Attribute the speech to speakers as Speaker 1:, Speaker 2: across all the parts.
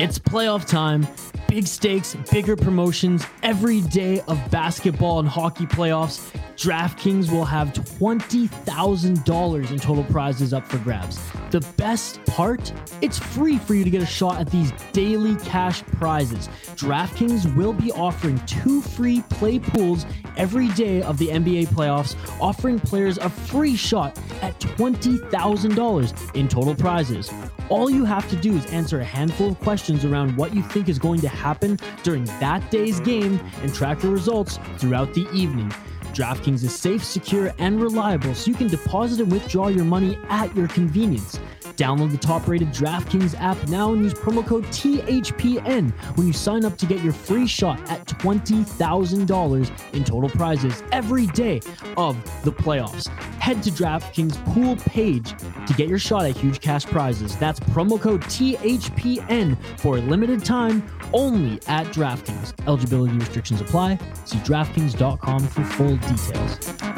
Speaker 1: It's playoff time. Big stakes, bigger promotions, every day of basketball and hockey playoffs. DraftKings will have $20,000 in total prizes up for grabs. The best part? It's free for you to get a shot at these daily cash prizes. DraftKings will be offering two free play pools every day of the NBA playoffs, offering players a free shot at $20,000 in total prizes. All you have to do is answer a handful of questions around what you think is going to happen during that day's game and track the results throughout the evening. DraftKings is safe, secure, and reliable, so you can deposit and withdraw your money at your convenience. Download the top rated DraftKings app now and use promo code THPN when you sign up to get your free shot at $20,000 in total prizes every day of the playoffs. Head to DraftKings pool page to get your shot at huge cash prizes. That's promo code THPN for a limited time only at DraftKings. Eligibility restrictions apply. See DraftKings.com for full details.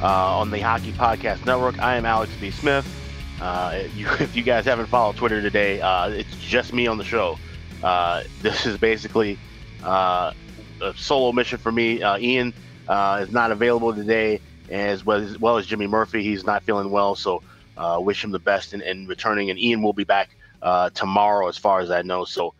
Speaker 2: uh, on the Hockey Podcast Network. I am Alex B. Smith. Uh, you, if you guys haven't followed Twitter today, uh, it's just me on the show. Uh, this is basically uh, a solo mission for me. Uh, Ian is not available today, as well, as well as Jimmy Murphy. He's not feeling well, so wish him the best in, in, returning. And Ian will be back tomorrow, as far as I know. So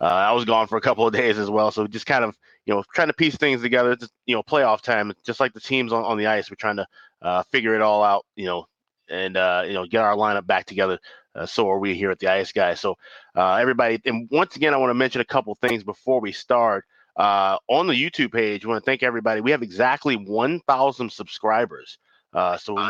Speaker 2: I was gone for a couple of days as well. So just kind of you know, trying to piece things together. Just, you know, playoff time, just like the teams on, on the ice, we're trying to uh, figure it all out. You know, and uh, you know, get our lineup back together. Uh, so are we here at the Ice Guys. So uh, everybody, and once again, I want to mention a couple things before we start. Uh, on the YouTube page, I want to thank everybody. We have exactly 1,000 subscribers. Uh, so we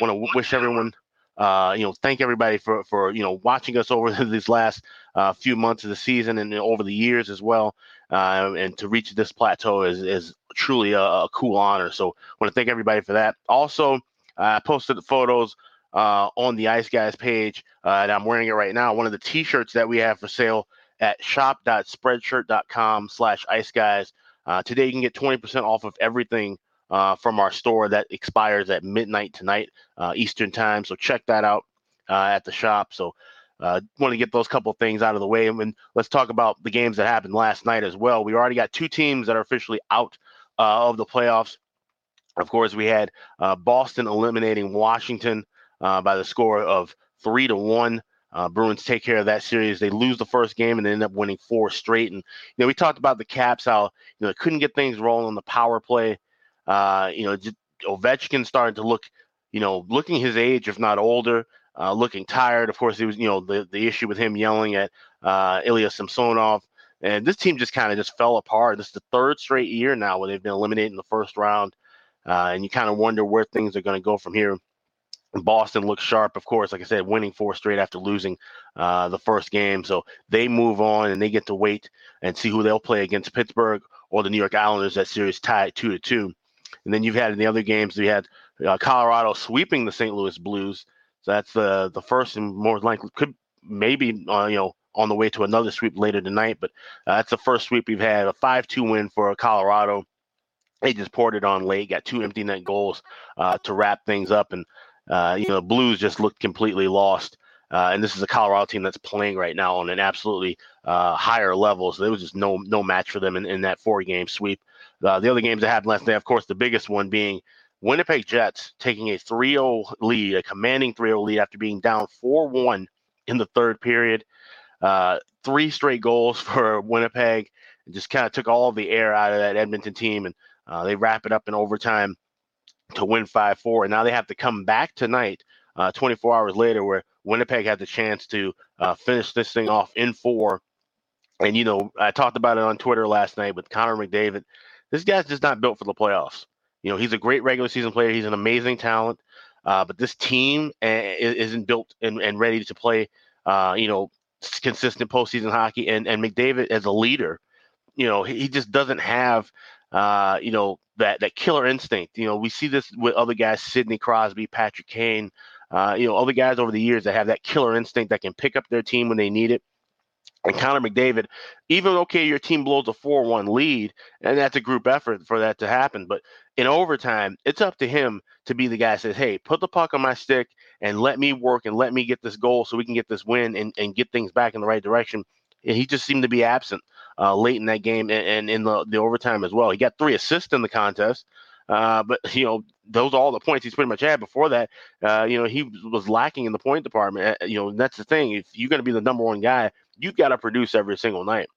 Speaker 2: want to wish everyone uh, you know, thank everybody for for you know watching us over these last uh, few months of the season and over the years as well. Uh, and to reach this plateau is is truly a, a cool honor. So I want to thank everybody for that. Also, I posted the photos uh, on the Ice Guys page, uh, and I'm wearing it right now. One of the T-shirts that we have for sale at shop.spreadshirt.com slash ice guys. Uh, today you can get 20% off of everything uh, from our store that expires at midnight tonight uh, Eastern time. So check that out uh, at the shop. So uh, want to get those couple things out of the way, and, and let's talk about the games that happened last night as well. We already got two teams that are officially out uh, of the playoffs. Of course, we had uh, Boston eliminating Washington by the score of three to one. Uh, Bruins take care of that series. They lose the first game and they end up winning four straight. And you know, we talked about the Caps how you know they couldn't get things rolling on the power play. Uh, you know, Ovechkin starting to look, you know, looking his age, if not older, uh, looking tired. Of course, it was, you know, the, the issue with him yelling at uh, Ilya Samsonov. And this team just kind of just fell apart. This is the third straight year now where they've been eliminated in the first round. Uh, and you kind of wonder where things are going to go from here. Boston looks sharp, of course, like I said, winning four straight after losing uh, the first game. So they move on and they get to wait and see who they'll play against Pittsburgh or the New York Islanders. That series tied two to two. And then you've had in the other games, we had uh, Colorado sweeping the St. Louis Blues. So that's the the first and more likely could maybe uh, you know on the way to another sweep later tonight. But uh, that's the first sweep we've had a five two win for Colorado. They just poured it on late, got two empty net goals uh, to wrap things up, and uh, you know the Blues just looked completely lost. And this is a Colorado team that's playing right now on an absolutely higher level. So there was just no no match for them in, in that four game sweep. Uh, the other games that happened last night, of course, the biggest one being Winnipeg Jets taking a 3 0 lead, a commanding 3 0 lead after being down 4 1 in the third period. Uh, three straight goals for Winnipeg and just kind of took all the air out of that Edmonton team. And uh, they wrap it up in overtime to win 5 4. And now they have to come back tonight, uh, 24 hours later, where Winnipeg had the chance to uh, finish this thing off in four. And, you know, I talked about it on Twitter last night with Connor McDavid this guy's just not built for the playoffs. You know, he's a great regular season player. He's an amazing talent. Uh, but this team eh, isn't built and, and ready to play, uh, you know, consistent postseason hockey. And, and McDavid as a leader, you know, he just doesn't have, uh, you know, that, that killer instinct. You know, we see this with other guys, Sidney Crosby, Patrick Kane, uh, you know, other guys over the years that have that killer instinct that can pick up their team when they need it. And Connor McDavid, even okay, your team blows a 4 1 lead, and that's a group effort for that to happen. But in overtime, it's up to him to be the guy that says, Hey, put the puck on my stick and let me work and let me get this goal so we can get this win and, and get things back in the right direction. And he just seemed to be absent uh, late in that game and, and in the, the overtime as well. He got three assists in the contest. Uh, but you know, those are all the points he's pretty much had. Before that, uh, you know, he was lacking in the point department. Uh, you know, that's the thing. If you're going to be the number one guy, you've got to produce every single night.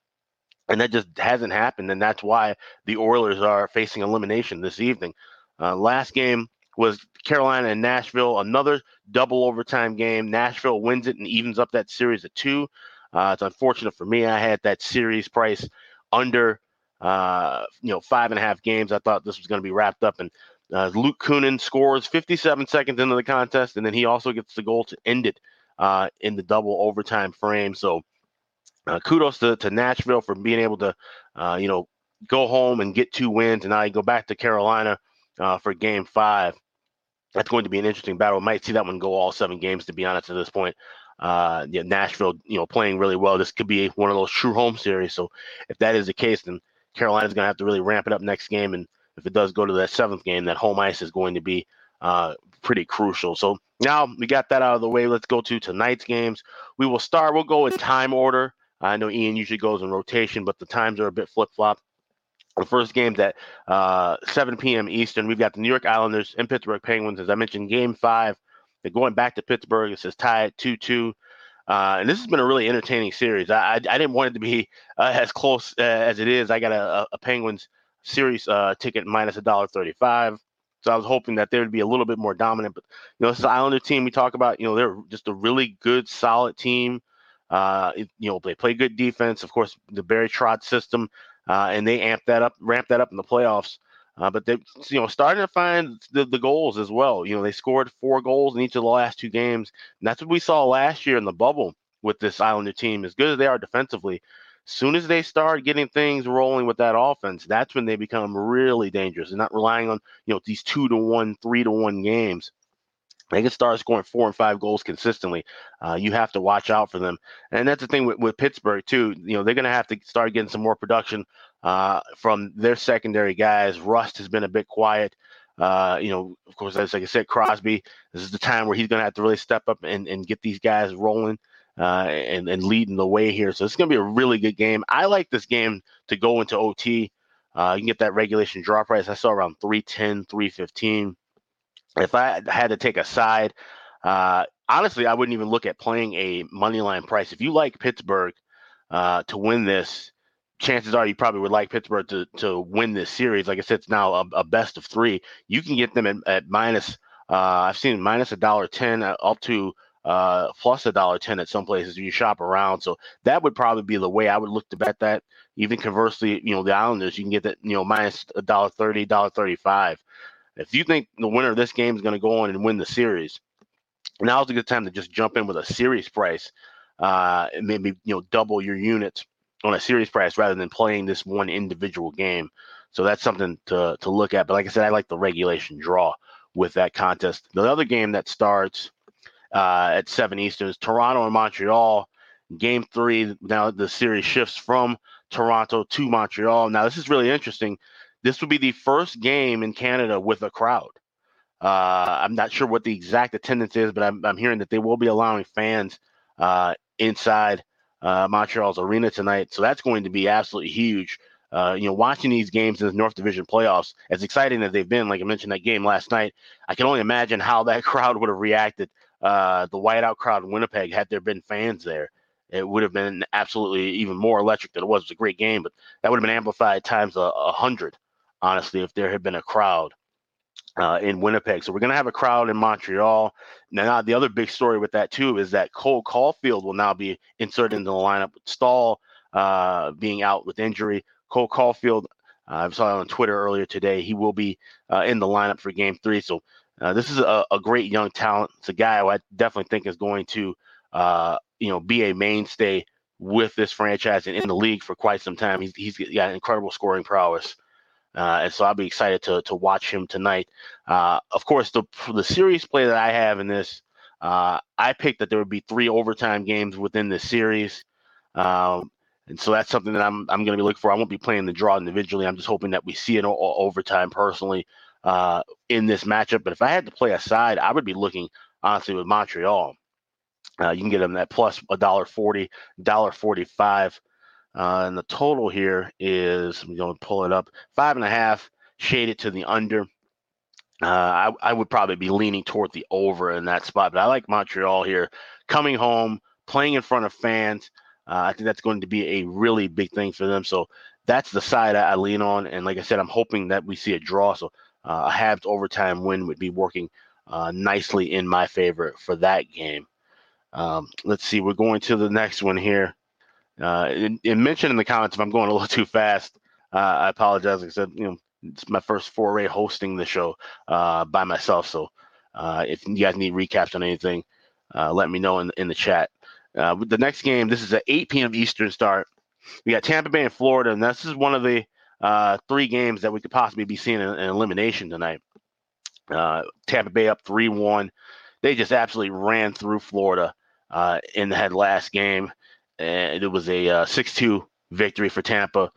Speaker 2: And that just hasn't happened. And that's why the Oilers are facing elimination this evening. Uh, last game was Carolina and Nashville, another double overtime game. Nashville wins it and evens up that series at two. Uh, it's unfortunate for me. I had that series price under, uh, you know, five and a half games. I thought this was going to be wrapped up. And uh, Luke Kunin scores 57 seconds into the contest, and then he also gets the goal to end it uh, in the double overtime frame. So uh, kudos to, to Nashville for being able to, uh, you know, go home and get two wins, and now you go back to Carolina uh, for Game Five. That's going to be an interesting battle. We might see that one go all seven games, to be honest, at this point. Uh, yeah, Nashville, you know, playing really well. This could be one of those true home series. So if that is the case, then Carolina's going to have to really ramp it up next game. And if it does go to that seventh game, that home ice is going to be uh, pretty crucial. So now we got that out of the way. Let's go to tonight's games. We will start. We'll go in time order. I know Ian usually goes in rotation, but the times are a bit flip flop. The first game's at uh, 7 p.m. Eastern. We've got the New York Islanders and Pittsburgh Penguins. As I mentioned, game five. They're going back to Pittsburgh. It says tied 2 2. Uh, and this has been a really entertaining series. I, I, I didn't want it to be uh, as close uh, as it is. I got a, a Penguins series uh, ticket minus a dollar thirty-five. So I was hoping that they would be a little bit more dominant. But you know, this is Islander team we talk about. You know, they're just a really good, solid team. Uh, you know, they play good defense. Of course, the Barry Trotz system, uh, and they amp that up, ramp that up in the playoffs. Uh, but they, you know, starting to find the, the goals as well. You know, they scored four goals in each of the last two games, and that's what we saw last year in the bubble with this Islander team. As good as they are defensively, soon as they start getting things rolling with that offense, that's when they become really dangerous. They're not relying on you know these two to one, three to one games they can start scoring four and five goals consistently. Uh, you have to watch out for them, and that's the thing with, with Pittsburgh too. You know they're going to have to start getting some more production uh, from their secondary guys. Rust has been a bit quiet. Uh, you know, of course, as like I said, Crosby. This is the time where he's going to have to really step up and, and get these guys rolling uh, and and leading the way here. So it's going to be a really good game. I like this game to go into OT. Uh, you can get that regulation draw price. I saw around 310, 315 if I had to take a side, uh, honestly, I wouldn't even look at playing a money line price. If you like Pittsburgh uh, to win this, chances are you probably would like Pittsburgh to to win this series. Like I said, it's now a, a best of three. You can get them at, at minus. Uh, I've seen minus a dollar ten uh, up to uh, plus a dollar ten at some places. You shop around, so that would probably be the way I would look to bet that. Even conversely, you know, the Islanders, you can get that, you know, minus a dollar thirty, dollar thirty-five. If you think the winner of this game is going to go on and win the series, now's a good time to just jump in with a series price. Uh, and maybe you know double your units on a series price rather than playing this one individual game. So that's something to to look at. But like I said, I like the regulation draw with that contest. The other game that starts uh, at seven Eastern is Toronto and Montreal. Game three. Now the series shifts from Toronto to Montreal. Now this is really interesting this would be the first game in Canada with a crowd. Uh, I'm not sure what the exact attendance is, but I'm, I'm hearing that they will be allowing fans uh, inside uh, Montreal's arena tonight. So that's going to be absolutely huge. Uh, you know, watching these games in the North Division playoffs, as exciting as they've been, like I mentioned that game last night, I can only imagine how that crowd would have reacted. Uh, the whiteout crowd in Winnipeg, had there been fans there, it would have been absolutely even more electric than it was. It was a great game, but that would have been amplified times a, a hundred honestly, if there had been a crowd uh, in Winnipeg. So we're going to have a crowd in Montreal. Now, the other big story with that, too, is that Cole Caufield will now be inserted into the lineup with Staal uh, being out with injury. Cole Caufield, Uh, I saw on Twitter earlier today he will be uh, in the lineup for Game Three. So uh, this is a, a, great young talent. It's a guy I definitely think is going to uh, you know be a mainstay with this franchise and in the league for quite some time. He's he's got incredible scoring prowess. Uh, and so I'll be excited to to watch him tonight. Uh, of course, the the series play that I have in this, uh, I picked that there would be three overtime games within the series, um, and so that's something that I'm I'm going to be looking for. I won't be playing the draw individually. I'm just hoping that we see an o- overtime personally uh, in this matchup. But if I had to play a side, I would be looking honestly with Montreal. Uh, you can get them at plus a dollar forty, dollar forty five. Uh, and the total here is, I'm going to pull it up, five and a half, shaded to the under. Uh, I, I, would probably be leaning toward the over in that spot, but I like Montreal here coming home, playing in front of fans. Uh, I think that's going to be a really big thing for them. So that's the side I, I lean on. And like I said, I'm hoping that we see a draw. So uh, a halved overtime win would be working uh, nicely in my favor for that game. Um, let's see. We're going to the next one here. Uh, and, and mention in the comments if I'm going a little too fast. Uh, I apologize. Like I said, you know, it's my first foray hosting the show uh, by myself. So uh, if you guys need recaps on anything, uh, let me know in, in the chat. Uh, the next game, this is at 8 p.m. Eastern start. We got Tampa Bay and Florida, and this is one of the uh, three games that we could possibly be seeing an, in elimination tonight. Tampa Bay up 3 1. They just absolutely ran through Florida in that last game and it was a uh, 6-2 victory for Tampa.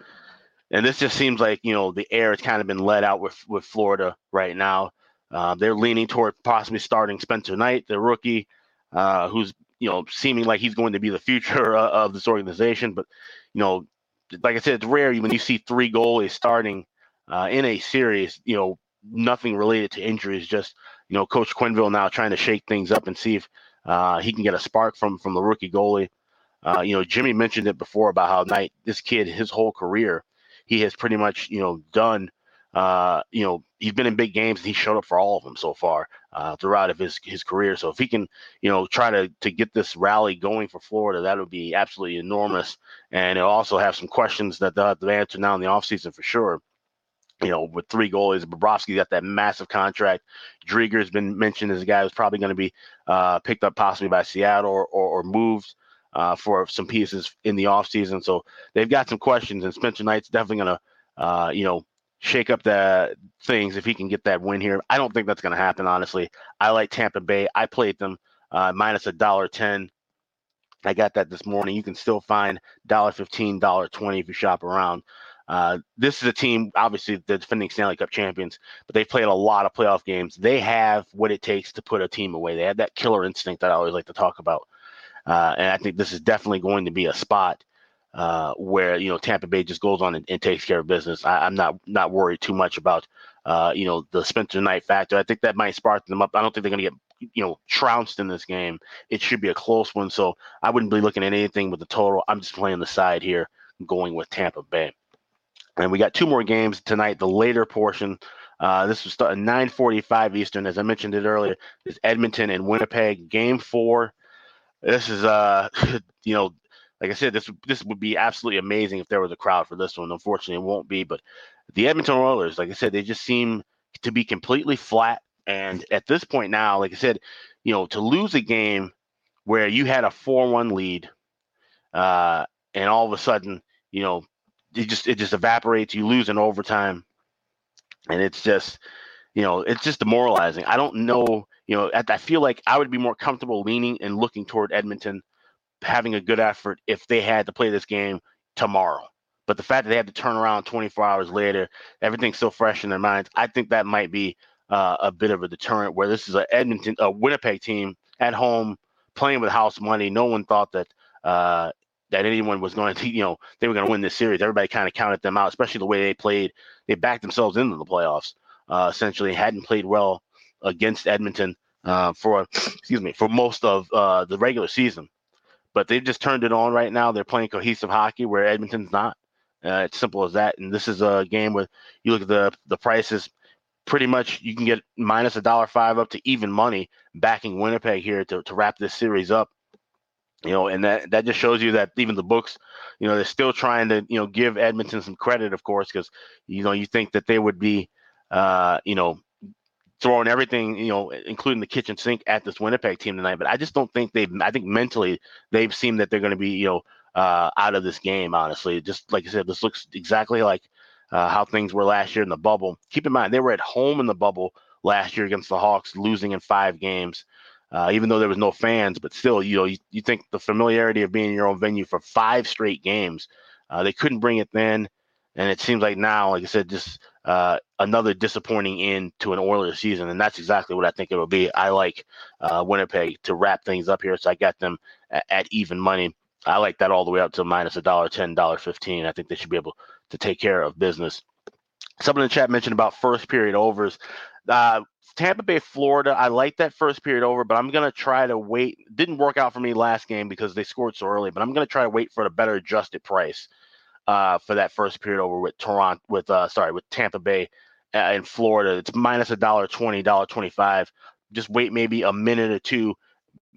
Speaker 2: And this just seems like you know the air has kind of been let out with with Florida right now. Uh, they're leaning toward possibly starting Spencer Knight, the rookie, uh, who's you know seeming like he's going to be the future uh, of this organization. But you know, like I said, it's rare when you see three goalies starting uh, in a series. You know, nothing related to injuries. Just you know, Coach Quenneville now trying to shake things up and see if uh, he can get a spark from from the rookie goalie. Uh, you know, Jimmy mentioned it before about how Knight, this kid, his whole career, he has pretty much, you know, done. Uh, you know, he's been in big games and he showed up for all of them so far uh, throughout of his his career. So if he can, you know, try to to get this rally going for Florida, that would be absolutely enormous. And it'll also have some questions that they'll have to answer now in the offseason for sure you know, with three goalies, Bobrovsky got that massive contract. Driedger's been mentioned as a guy who's probably going to be uh, picked up possibly by Seattle or, or, or moved uh, for some pieces in the offseason. So they've got some questions, and Spencer Knight's definitely going to, uh, you know, shake up the things if he can get that win here. I don't think that's going to happen, honestly. I like Tampa Bay. I played them uh, minus a dollar ten. I got that this morning. You can still find dollar fifteen, dollar twenty if you shop around. Uh, this is a team, obviously, the defending Stanley Cup champions, but they've played a lot of playoff games. They have what it takes to put a team away. They have that killer instinct that I always like to talk about. Uh, and I think this is definitely going to be a spot uh, where you know Tampa Bay just goes on and, and takes care of business. I, am not not worried too much about uh, you know the Spencer Knight factor. I think that might spark them up. I don't think they're going to get you know trounced in this game. It should be a close one. So I wouldn't be looking at anything with the total. I'm just playing the side here, going with Tampa Bay. And we got two more games tonight. The later portion. Uh, this was starting 9:45 Eastern, as I mentioned it earlier. Is Edmonton and Winnipeg game four this is uh you know like I said, this this would be absolutely amazing if there was a crowd for this one. Unfortunately, it won't be. But the Edmonton Oilers, like I said, they just seem to be completely flat. And at this point now, like I said, you know, to lose a game where you had a four-one lead, uh, and all of a sudden, you know, it just it just evaporates. You lose in overtime, and it's just, you know, it's just demoralizing. I don't know you know, I feel like I would be more comfortable leaning and looking toward Edmonton having a good effort if they had to play this game tomorrow. But the fact that they had to turn around 24 hours later, everything's still fresh in their minds. I think that might be uh, a bit of a deterrent. Where this is a Edmonton, a Winnipeg team at home playing with house money. No one thought that uh, that anyone was going to, you know, they were going to win this series. Everybody kind of counted them out, especially the way they played. They backed themselves into the playoffs. Uh, essentially, hadn't played well against Edmonton uh, for excuse me for most of uh, the regular season, but they've just turned it on right now. They're playing cohesive hockey where Edmonton's not. Uh, it's simple as that. And this is a game where you look at the the prices. Pretty much, you can get minus a dollar five up to even money backing Winnipeg here to, to wrap this series up. You know, and that that just shows you that even the books, you know, they're still trying to you know give Edmonton some credit, of course, because you know you think that they would be, uh, you know, throwing everything, you know, including the kitchen sink at this Winnipeg team tonight. But I just don't think they've. I think mentally they've seen that they're going to be, you know, uh, out of this game. Honestly, just like I said, this looks exactly like uh, how things were last year in the bubble. Keep in mind they were at home in the bubble last year against the Hawks, losing in five games. Uh, even though there was no fans, but still, you know, you, you think the familiarity of being in your own venue for five straight games, uh, they couldn't bring it then, and it seems like now, like I said, just uh, another disappointing end to an Oilers season, and that's exactly what I think it'll be. I like uh, Winnipeg to wrap things up here, so I got them at, at even money. I like that all the way up to minus a dollar ten, dollar fifteen. I think they should be able to take care of business. Someone in the chat mentioned about first period overs. Uh, Tampa Bay, Florida. I like that first period over, but I'm gonna try to wait. Didn't work out for me last game because they scored so early, but I'm gonna try to wait for a better adjusted price uh, for that first period over with Toronto, with uh, sorry, with Tampa Bay uh, in Florida. It's minus a dollar twenty, dollar twenty five. Just wait maybe a minute or two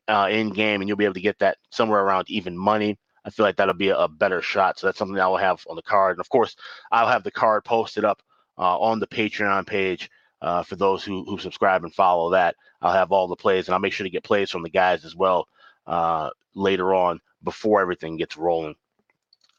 Speaker 2: uh, in game, and you'll be able to get that somewhere around even money. I feel like that'll be a, a better shot. So that's something I will have on the card, and of course, I'll have the card posted up uh, on the Patreon page. Uh, for those who, who subscribe and follow that, I'll have all the plays and I'll make sure to get plays from the guys as well uh, later on before everything gets rolling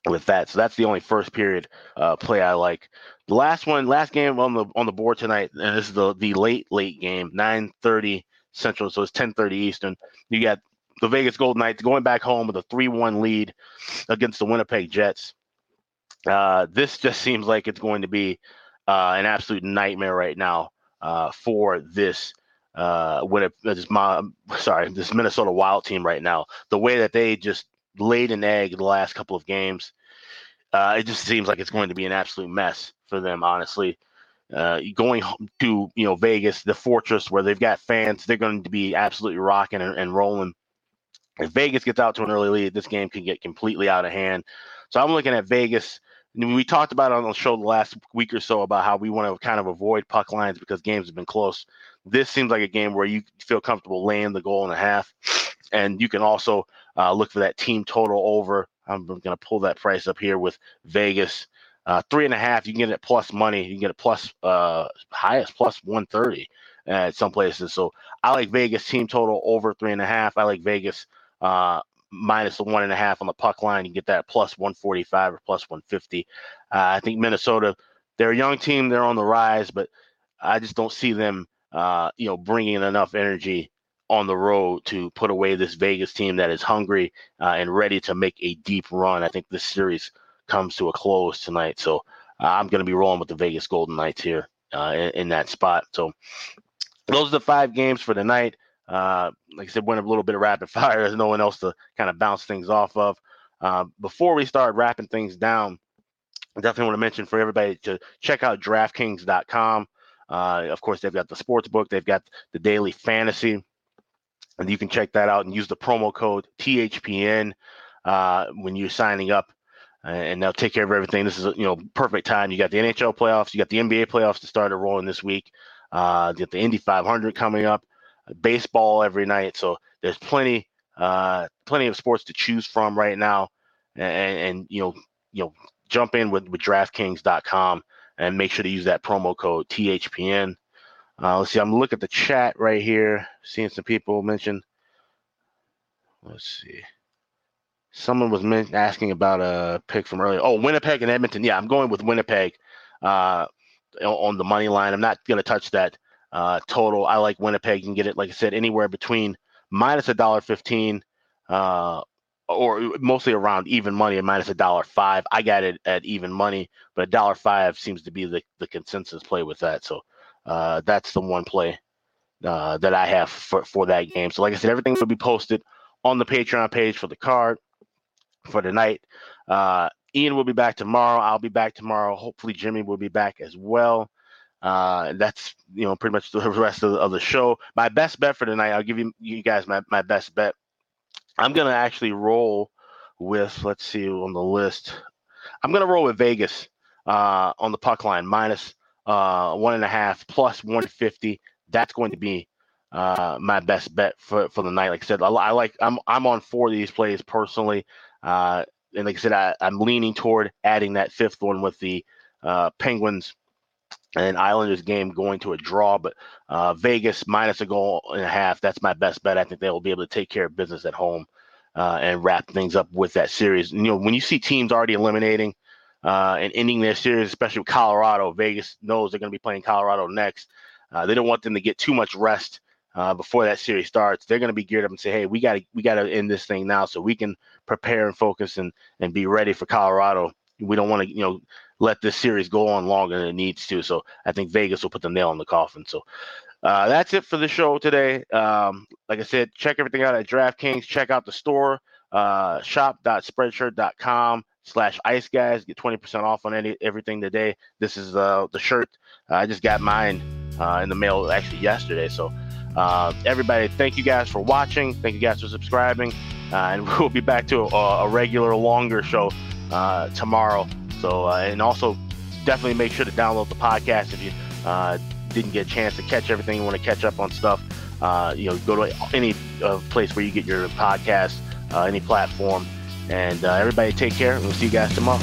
Speaker 2: with that. So that's the only first period uh, play I like. The last one, last game on the on the board tonight, and this is the the late late game, 9:30 Central, so it's 10:30 Eastern. You got the Vegas Golden Knights going back home with a 3-1 lead against the Winnipeg Jets. Uh, this just seems like it's going to be uh, an absolute nightmare right now uh, for this uh, Winnipeg, this, my, sorry, this Minnesota Wild team right now. The way that they just laid an egg the last couple of games, uh, it just seems like it's going to be an absolute mess for them. Honestly, uh, going to you know Vegas, the fortress where they've got fans, they're going to be absolutely rocking and, and rolling. If Vegas gets out to an early lead, this game can get completely out of hand. So I'm looking at Vegas. We talked about on the show the last week or so about how we want to kind of avoid puck lines because games have been close. This seems like a game where you feel comfortable laying the goal and a half, and you can also uh, look for that team total over. I'm going to pull that price up here with Vegas. Uh, three and a half, you can get it plus money. You can get it plus uh, highest plus 130 at some places. So I like Vegas team total over three and a half. I like Vegas uh, minus the one and a half on the puck line. You get that plus 145 or plus 150. Uh, I think Minnesota, they're a young team. They're on the rise, but I just don't see them, uh, you know, bringing enough energy on the road to put away this Vegas team that is hungry uh, and ready to make a deep run. I think this series comes to a close tonight. So uh, I'm going to be rolling with the Vegas Golden Knights here uh, in, in, that spot. So those are the five games for the night. Uh, like I said, went a little bit of rapid fire. There's no one else to kind of bounce things off of. Uh, before we start wrapping things down, I definitely want to mention for everybody to check out DraftKings.com. Of course, they've got the sports book, they've got the daily fantasy, and you can check that out and use the promo code THPN uh, when you're signing up, and they'll take care of everything. This is you know perfect time. You got the NHL playoffs, you got the NBA playoffs to start rolling this week. Uh, you got the Indy 500 coming up baseball every night. So there's plenty, uh, plenty of sports to choose from right now, and, and you know, you know, jump in with with DraftKings.com and make sure to use that promo code THPN. Uh, let's see. I'm looking at the chat right here, seeing some people mention. Let's see. Someone was asking about a pick from earlier. Oh, Winnipeg and Edmonton. Yeah, I'm going with Winnipeg uh, on the money line. I'm not going to touch that uh, total. I like Winnipeg. You can get it, like I said, anywhere between minus a dollar fifteen, uh, or mostly around even money and minus a dollar five. I got it at even money, but a dollar five seems to be the, the consensus play with that. So uh, that's the one play uh, that I have for, for that game. So like I said, everything will be posted on the Patreon page for the card for tonight. Uh, Ian will be back tomorrow. I'll be back tomorrow. Hopefully, Jimmy will be back as well. Uh, that's you know pretty much the rest of the, of the show. My best bet for tonight, I'll give you you guys my, my best bet. I'm gonna actually roll with let's see on the list. I'm gonna roll with Vegas uh, on the puck line minus uh, one and a half plus 150. That's going to be uh, my best bet for, for the night. Like I said, I, I like I'm I'm on four of these plays personally, uh, and like I said, I, I'm leaning toward adding that fifth one with the uh, Penguins and Islanders game going to a draw, but uh, Vegas minus a goal and a half. That's my best bet. I think they will be able to take care of business at home uh, and wrap things up with that series. You know, when you see teams already eliminating uh, and ending their series, especially with Colorado, Vegas knows they're going to be playing Colorado next. Uh, they don't want them to get too much rest uh, before that series starts. They're going to be geared up and say, "Hey, we got to we got to end this thing now, so we can prepare and focus and and be ready for Colorado." We don't want to, you know, let this series go on longer than it needs to. So I think Vegas will put the nail in the coffin. So uh, that's it for the show today. Um, like I said, check everything out at DraftKings. Check out the store, uh, shop.spreadshirt.com slash ice guys. Get 20% off on any everything today. This is uh, the shirt. I just got mine uh, in the mail actually yesterday. So uh, everybody, thank you guys for watching. Thank you guys for subscribing. Uh, and we'll be back to a, a regular, longer show uh, tomorrow. So, uh, and also definitely make sure to download the podcast if you uh, didn't get a chance to catch everything, you want to catch up on stuff, uh, you know, go to any uh, place where you get your podcast, uh, any platform. And uh, everybody take care, we'll see you guys tomorrow.